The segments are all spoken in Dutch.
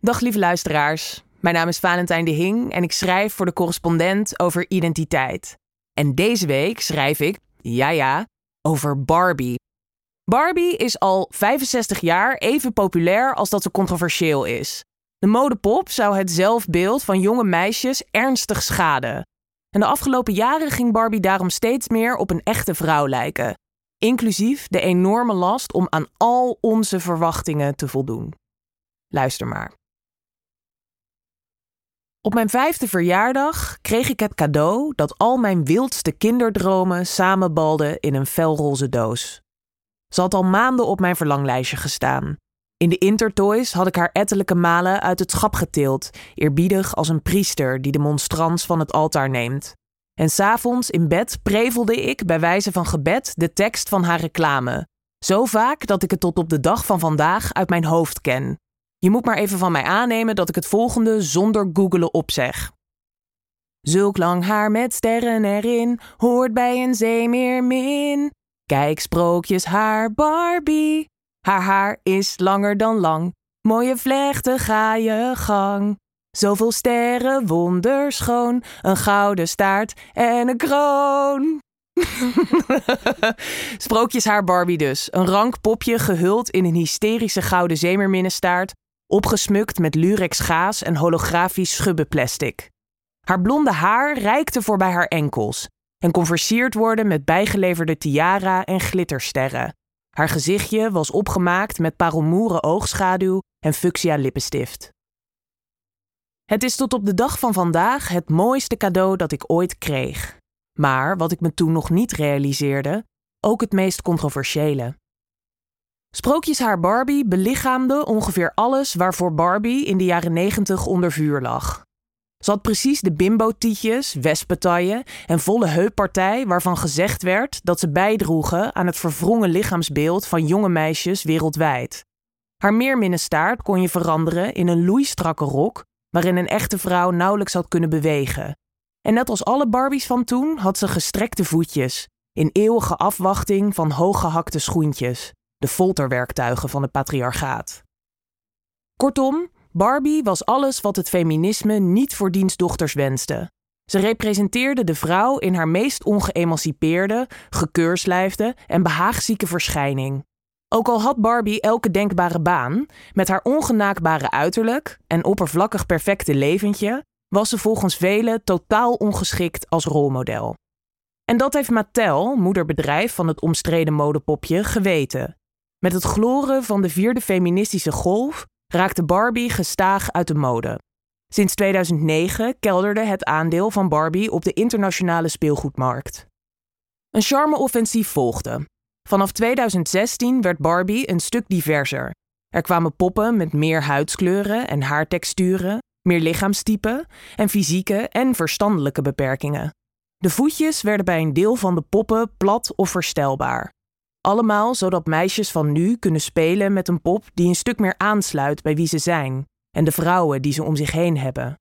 Dag lieve luisteraars. Mijn naam is Valentijn de Hing en ik schrijf voor de correspondent over identiteit. En deze week schrijf ik, ja ja, over Barbie. Barbie is al 65 jaar even populair als dat ze controversieel is. De modepop zou het zelfbeeld van jonge meisjes ernstig schaden. En de afgelopen jaren ging Barbie daarom steeds meer op een echte vrouw lijken. Inclusief de enorme last om aan al onze verwachtingen te voldoen. Luister maar. Op mijn vijfde verjaardag kreeg ik het cadeau dat al mijn wildste kinderdromen samenbalden in een felroze doos. Ze had al maanden op mijn verlanglijstje gestaan. In de Intertoys had ik haar ettelijke malen uit het schap getild, eerbiedig als een priester die de monstrans van het altaar neemt. En s'avonds in bed prevelde ik bij wijze van gebed de tekst van haar reclame. Zo vaak dat ik het tot op de dag van vandaag uit mijn hoofd ken. Je moet maar even van mij aannemen dat ik het volgende zonder googelen opzeg. Zulk lang haar met sterren erin hoort bij een zeemeermin. Kijk sprookjes haar Barbie. Haar haar is langer dan lang. Mooie vlechten ga je gang. Zoveel sterren wonderschoon. Een gouden staart en een kroon. Sprookjes haar Barbie dus. Een rank popje gehuld in een hysterische gouden zeemerminnenstaart opgesmukt met lurex gaas en holografisch schubbenplastic. Haar blonde haar reikte voorbij haar enkels en kon versierd worden met bijgeleverde tiara en glittersterren. Haar gezichtje was opgemaakt met parelmoeren oogschaduw en fuchsia lippenstift. Het is tot op de dag van vandaag het mooiste cadeau dat ik ooit kreeg. Maar wat ik me toen nog niet realiseerde, ook het meest controversiële. Sprookjeshaar Barbie belichaamde ongeveer alles waarvoor Barbie in de jaren 90 onder vuur lag. Ze had precies de bimbo-tietjes, wespentaille en volle heuppartij waarvan gezegd werd dat ze bijdroegen aan het verwrongen lichaamsbeeld van jonge meisjes wereldwijd. Haar meerminnenstaart kon je veranderen in een loeistrakke rok waarin een echte vrouw nauwelijks had kunnen bewegen. En net als alle Barbies van toen had ze gestrekte voetjes, in eeuwige afwachting van hooggehakte schoentjes de folterwerktuigen van het patriarchaat. Kortom, Barbie was alles wat het feminisme niet voor dienstdochters wenste. Ze representeerde de vrouw in haar meest ongeëmancipeerde, gekeurslijfde en behaagzieke verschijning. Ook al had Barbie elke denkbare baan, met haar ongenaakbare uiterlijk en oppervlakkig perfecte leventje, was ze volgens velen totaal ongeschikt als rolmodel. En dat heeft Mattel, moederbedrijf van het omstreden modepopje, geweten. Met het gloren van de vierde feministische golf raakte Barbie gestaag uit de mode. Sinds 2009 kelderde het aandeel van Barbie op de internationale speelgoedmarkt. Een charme-offensief volgde. Vanaf 2016 werd Barbie een stuk diverser. Er kwamen poppen met meer huidskleuren en haartexturen, meer lichaamstypen en fysieke en verstandelijke beperkingen. De voetjes werden bij een deel van de poppen plat of verstelbaar. Allemaal zodat meisjes van nu kunnen spelen met een pop die een stuk meer aansluit bij wie ze zijn en de vrouwen die ze om zich heen hebben.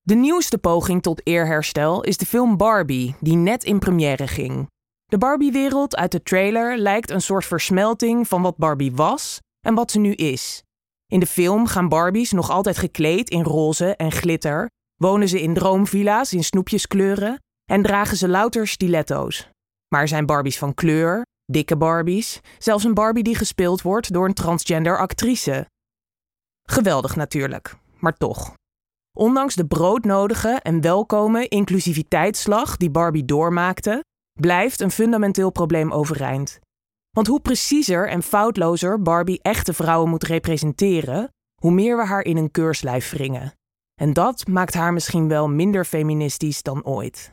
De nieuwste poging tot eerherstel is de film Barbie, die net in première ging. De Barbie-wereld uit de trailer lijkt een soort versmelting van wat Barbie was en wat ze nu is. In de film gaan Barbies nog altijd gekleed in roze en glitter, wonen ze in droomvilla's in snoepjeskleuren en dragen ze louter stiletto's. Maar zijn Barbies van kleur, dikke Barbies, zelfs een Barbie die gespeeld wordt door een transgender actrice. Geweldig natuurlijk, maar toch. Ondanks de broodnodige en welkome inclusiviteitsslag die Barbie doormaakte, blijft een fundamenteel probleem overeind. Want hoe preciezer en foutlozer Barbie echte vrouwen moet representeren, hoe meer we haar in een keurslijf wringen. En dat maakt haar misschien wel minder feministisch dan ooit.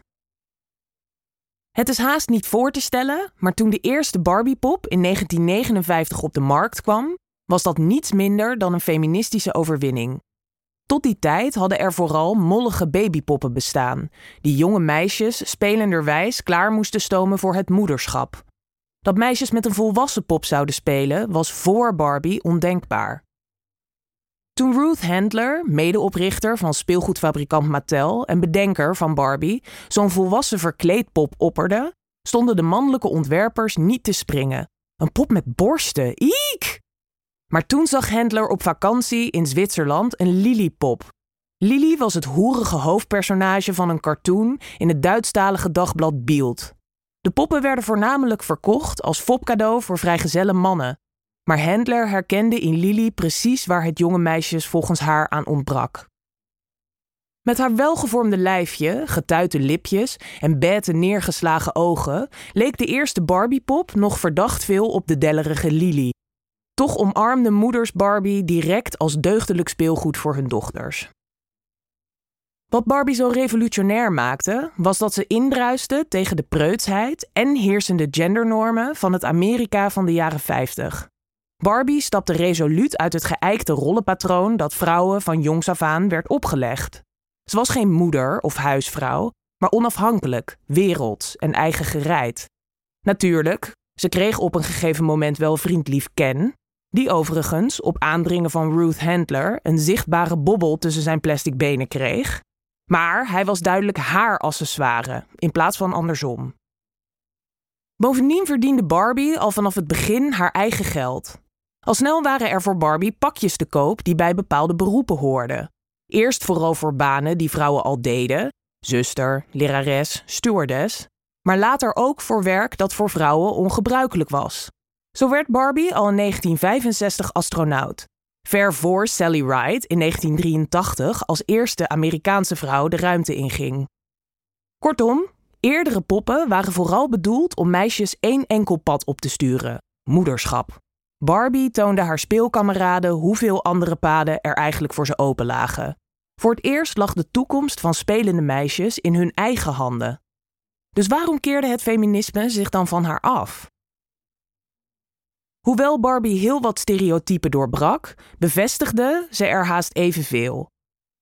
Het is haast niet voor te stellen, maar toen de eerste Barbiepop in 1959 op de markt kwam, was dat niets minder dan een feministische overwinning. Tot die tijd hadden er vooral mollige babypoppen bestaan, die jonge meisjes spelenderwijs klaar moesten stomen voor het moederschap. Dat meisjes met een volwassen pop zouden spelen was voor Barbie ondenkbaar. Toen Ruth Handler, medeoprichter van speelgoedfabrikant Mattel en bedenker van Barbie, zo'n volwassen verkleedpop opperde, stonden de mannelijke ontwerpers niet te springen. Een pop met borsten, iek! Maar toen zag Handler op vakantie in Zwitserland een Lily-pop. Lily was het hoerige hoofdpersonage van een cartoon in het Duitsstalige dagblad Bild. De poppen werden voornamelijk verkocht als fopcadeau voor vrijgezelle mannen. Maar Handler herkende in Lily precies waar het jonge meisjes volgens haar aan ontbrak. Met haar welgevormde lijfje, getuite lipjes en bete neergeslagen ogen leek de eerste Barbiepop nog verdacht veel op de dellerige Lily. Toch omarmde moeders Barbie direct als deugdelijk speelgoed voor hun dochters. Wat Barbie zo revolutionair maakte, was dat ze indruiste tegen de preutsheid en heersende gendernormen van het Amerika van de jaren 50. Barbie stapte resoluut uit het geëikte rollenpatroon dat vrouwen van jongs af aan werd opgelegd. Ze was geen moeder of huisvrouw, maar onafhankelijk, werelds en eigen gereid. Natuurlijk, ze kreeg op een gegeven moment wel vriendlief Ken, die overigens op aandringen van Ruth Handler een zichtbare bobbel tussen zijn plastic benen kreeg. Maar hij was duidelijk haar accessoire, in plaats van andersom. Bovendien verdiende Barbie al vanaf het begin haar eigen geld. Al snel waren er voor Barbie pakjes te koop die bij bepaalde beroepen hoorden. Eerst vooral voor banen die vrouwen al deden, zuster, lerares, stewardess, maar later ook voor werk dat voor vrouwen ongebruikelijk was. Zo werd Barbie al in 1965 astronaut, ver voor Sally Ride in 1983 als eerste Amerikaanse vrouw de ruimte inging. Kortom, eerdere poppen waren vooral bedoeld om meisjes één enkel pad op te sturen: moederschap. Barbie toonde haar speelkameraden hoeveel andere paden er eigenlijk voor ze open lagen. Voor het eerst lag de toekomst van spelende meisjes in hun eigen handen. Dus waarom keerde het feminisme zich dan van haar af? Hoewel Barbie heel wat stereotypen doorbrak, bevestigde ze er haast evenveel.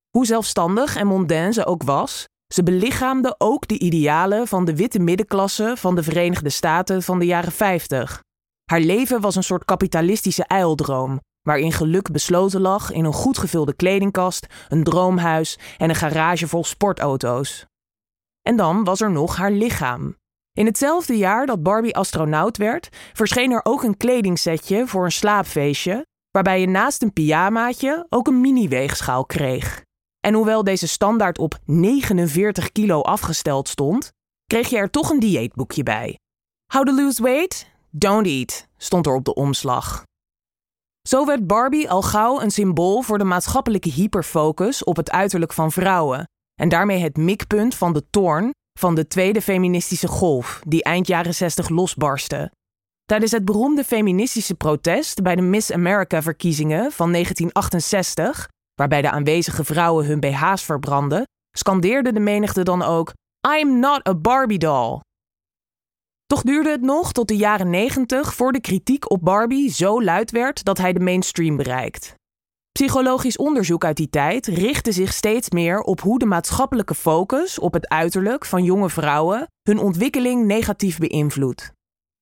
Hoe zelfstandig en mondain ze ook was, ze belichaamde ook de idealen van de witte middenklasse van de Verenigde Staten van de jaren 50. Haar leven was een soort kapitalistische eildroom, waarin geluk besloten lag in een goed gevulde kledingkast, een droomhuis en een garage vol sportauto's. En dan was er nog haar lichaam. In hetzelfde jaar dat Barbie astronaut werd, verscheen er ook een kledingsetje voor een slaapfeestje, waarbij je naast een pyjamaatje ook een mini-weegschaal kreeg. En hoewel deze standaard op 49 kilo afgesteld stond, kreeg je er toch een dieetboekje bij. How to lose weight? Don't eat, stond er op de omslag. Zo werd Barbie al gauw een symbool voor de maatschappelijke hyperfocus op het uiterlijk van vrouwen en daarmee het mikpunt van de toorn van de tweede feministische golf die eind jaren 60 losbarstte. Tijdens het beroemde feministische protest bij de Miss America-verkiezingen van 1968, waarbij de aanwezige vrouwen hun BH's verbrandden, scandeerde de menigte dan ook: I'm not a Barbie doll. Toch duurde het nog tot de jaren 90 voor de kritiek op Barbie zo luid werd dat hij de mainstream bereikt. Psychologisch onderzoek uit die tijd richtte zich steeds meer op hoe de maatschappelijke focus op het uiterlijk van jonge vrouwen hun ontwikkeling negatief beïnvloedt.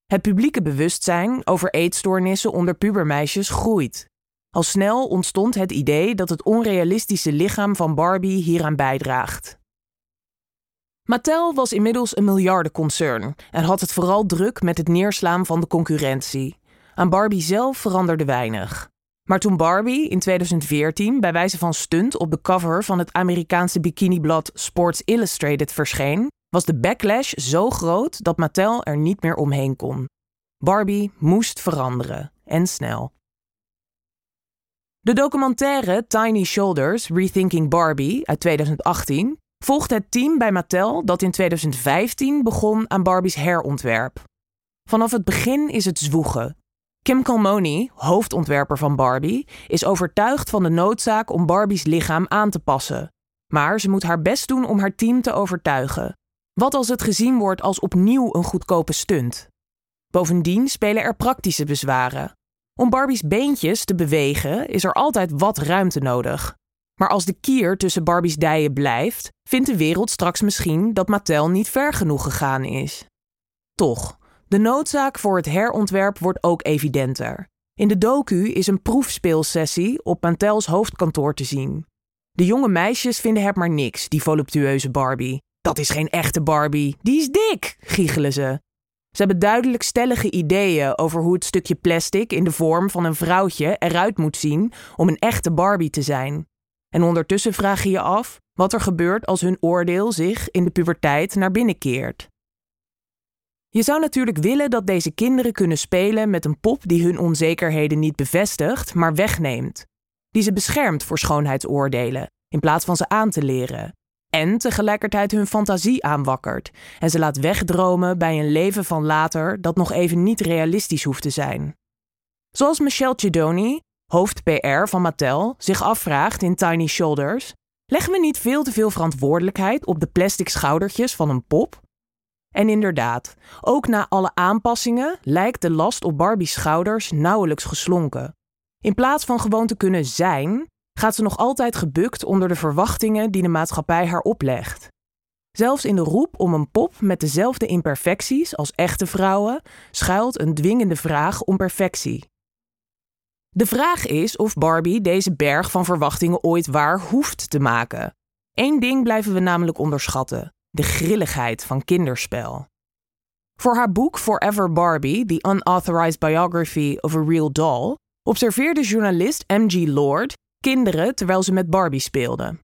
Het publieke bewustzijn over eetstoornissen onder pubermeisjes groeit. Al snel ontstond het idee dat het onrealistische lichaam van Barbie hieraan bijdraagt. Mattel was inmiddels een miljardenconcern en had het vooral druk met het neerslaan van de concurrentie. Aan Barbie zelf veranderde weinig. Maar toen Barbie in 2014 bij wijze van stunt op de cover van het Amerikaanse bikiniblad Sports Illustrated verscheen, was de backlash zo groot dat Mattel er niet meer omheen kon. Barbie moest veranderen en snel. De documentaire Tiny Shoulders Rethinking Barbie uit 2018 volgt het team bij Mattel dat in 2015 begon aan Barbie's herontwerp. Vanaf het begin is het zwoegen. Kim Colmoni, hoofdontwerper van Barbie, is overtuigd van de noodzaak om Barbie's lichaam aan te passen. Maar ze moet haar best doen om haar team te overtuigen. Wat als het gezien wordt als opnieuw een goedkope stunt? Bovendien spelen er praktische bezwaren. Om Barbie's beentjes te bewegen is er altijd wat ruimte nodig. Maar als de kier tussen Barbie's dijen blijft, vindt de wereld straks misschien dat Mattel niet ver genoeg gegaan is. Toch, de noodzaak voor het herontwerp wordt ook evidenter. In de docu is een proefspeelsessie op Mattels hoofdkantoor te zien. De jonge meisjes vinden het maar niks, die voluptueuze Barbie. Dat is geen echte Barbie, die is dik, giechelen ze. Ze hebben duidelijk stellige ideeën over hoe het stukje plastic in de vorm van een vrouwtje eruit moet zien om een echte Barbie te zijn. En ondertussen vraag je je af wat er gebeurt als hun oordeel zich in de puberteit naar binnen keert. Je zou natuurlijk willen dat deze kinderen kunnen spelen met een pop die hun onzekerheden niet bevestigt, maar wegneemt. Die ze beschermt voor schoonheidsoordelen, in plaats van ze aan te leren. En tegelijkertijd hun fantasie aanwakkert en ze laat wegdromen bij een leven van later dat nog even niet realistisch hoeft te zijn. Zoals Michelle Chidoni, hoofd PR van Mattel, zich afvraagt in Tiny Shoulders: leggen we niet veel te veel verantwoordelijkheid op de plastic schoudertjes van een pop? En inderdaad, ook na alle aanpassingen lijkt de last op Barbie's schouders nauwelijks geslonken. In plaats van gewoon te kunnen zijn, gaat ze nog altijd gebukt onder de verwachtingen die de maatschappij haar oplegt. Zelfs in de roep om een pop met dezelfde imperfecties als echte vrouwen schuilt een dwingende vraag om perfectie. De vraag is of Barbie deze berg van verwachtingen ooit waar hoeft te maken. Eén ding blijven we namelijk onderschatten: de grilligheid van kinderspel. Voor haar boek Forever Barbie: The Unauthorized Biography of a Real Doll observeerde journalist M.G. Lord kinderen terwijl ze met Barbie speelden.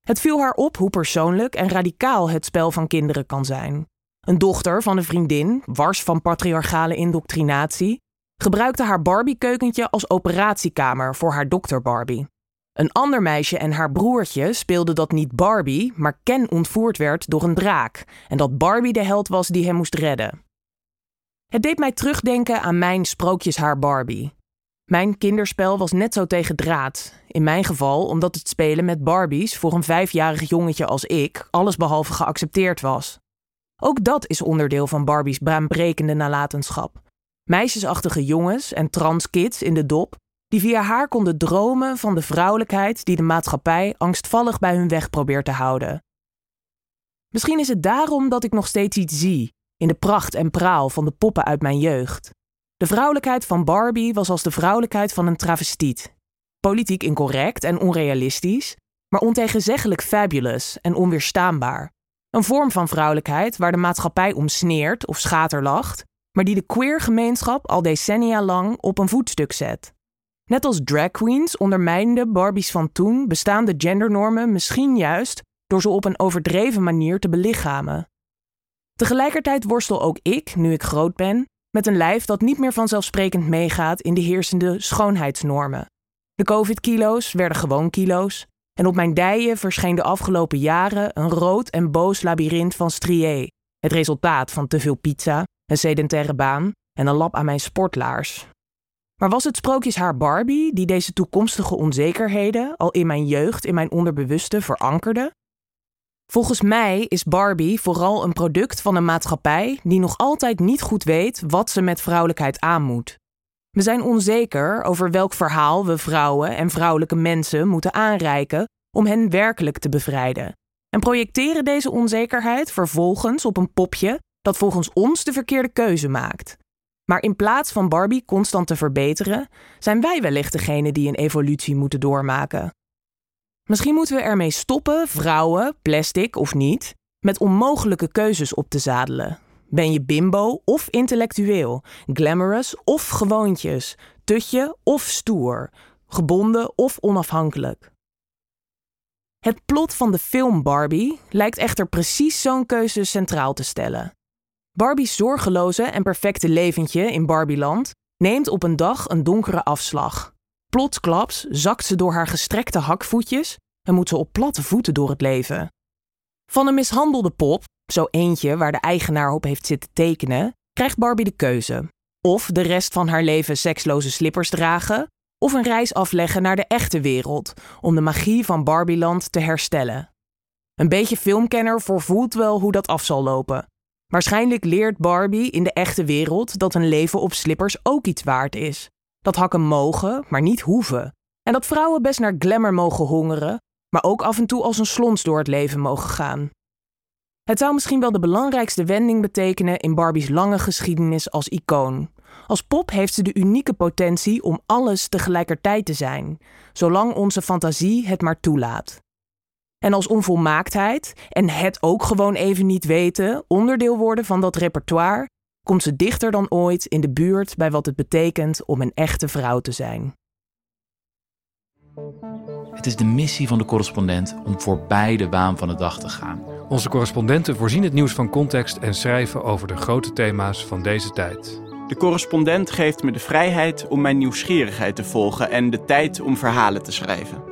Het viel haar op hoe persoonlijk en radicaal het spel van kinderen kan zijn. Een dochter van een vriendin, wars van patriarchale indoctrinatie, gebruikte haar Barbie-keukentje als operatiekamer voor haar dokter Barbie. Een ander meisje en haar broertje speelden dat niet Barbie, maar Ken ontvoerd werd door een draak en dat Barbie de held was die hem moest redden. Het deed mij terugdenken aan mijn sprookjeshaar Barbie. Mijn kinderspel was net zo tegen draad. In mijn geval omdat het spelen met Barbies voor een vijfjarig jongetje als ik allesbehalve geaccepteerd was. Ook dat is onderdeel van Barbies baanbrekende nalatenschap. Meisjesachtige jongens en transkids in de dop die via haar konden dromen van de vrouwelijkheid die de maatschappij angstvallig bij hun weg probeert te houden. Misschien is het daarom dat ik nog steeds iets zie in de pracht en praal van de poppen uit mijn jeugd. De vrouwelijkheid van Barbie was als de vrouwelijkheid van een travestiet. Politiek incorrect en onrealistisch, maar ontegenzeggelijk fabulous en onweerstaanbaar. Een vorm van vrouwelijkheid waar de maatschappij om sneert of schaterlacht, maar die de queer gemeenschap al decennia lang op een voetstuk zet. Net als drag queens ondermijnden Barbies van toen bestaande gendernormen misschien juist door ze op een overdreven manier te belichamen. Tegelijkertijd worstel ook ik, nu ik groot ben, met een lijf dat niet meer vanzelfsprekend meegaat in de heersende schoonheidsnormen. De COVID-kilo's werden gewoon kilo's en op mijn dijen verscheen de afgelopen jaren een rood en boos labyrint van strié, het resultaat van te veel pizza, een sedentaire baan en een lap aan mijn sportlaars. Maar was het sprookjeshaar Barbie die deze toekomstige onzekerheden al in mijn jeugd in mijn onderbewuste verankerde? Volgens mij is Barbie vooral een product van een maatschappij die nog altijd niet goed weet wat ze met vrouwelijkheid aan moet. We zijn onzeker over welk verhaal we vrouwen en vrouwelijke mensen moeten aanreiken om hen werkelijk te bevrijden. En projecteren deze onzekerheid vervolgens op een popje dat volgens ons de verkeerde keuze maakt. Maar in plaats van Barbie constant te verbeteren, zijn wij wellicht degene die een evolutie moeten doormaken. Misschien moeten we ermee stoppen, vrouwen, plastic of niet, met onmogelijke keuzes op te zadelen. Ben je bimbo of intellectueel, glamorous of gewoontjes, tutje of stoer, gebonden of onafhankelijk? Het plot van de film Barbie lijkt echter precies zo'n keuze centraal te stellen. Barbie's zorgeloze en perfecte leventje in Barbieland neemt op een dag een donkere afslag. Plotsklaps zakt ze door haar gestrekte hakvoetjes en moet ze op platte voeten door het leven. Van een mishandelde pop, zo eentje waar de eigenaar op heeft zitten tekenen, krijgt Barbie de keuze. Of de rest van haar leven seksloze slippers dragen, of een reis afleggen naar de echte wereld om de magie van Barbieland te herstellen. Een beetje filmkenner voorvoelt wel hoe dat af zal lopen. Waarschijnlijk leert Barbie in de echte wereld dat een leven op slippers ook iets waard is. Dat hakken mogen, maar niet hoeven. En dat vrouwen best naar glamour mogen hongeren, maar ook af en toe als een slons door het leven mogen gaan. Het zou misschien wel de belangrijkste wending betekenen in Barbie's lange geschiedenis als icoon. Als pop heeft ze de unieke potentie om alles tegelijkertijd te zijn, zolang onze fantasie het maar toelaat. En als onvolmaaktheid en het ook gewoon even niet weten onderdeel worden van dat repertoire, komt ze dichter dan ooit in de buurt bij wat het betekent om een echte vrouw te zijn. Het is de missie van de correspondent om voorbij de waan van de dag te gaan. Onze correspondenten voorzien het nieuws van context en schrijven over de grote thema's van deze tijd. De correspondent geeft me de vrijheid om mijn nieuwsgierigheid te volgen en de tijd om verhalen te schrijven.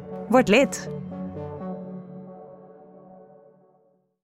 Word lid.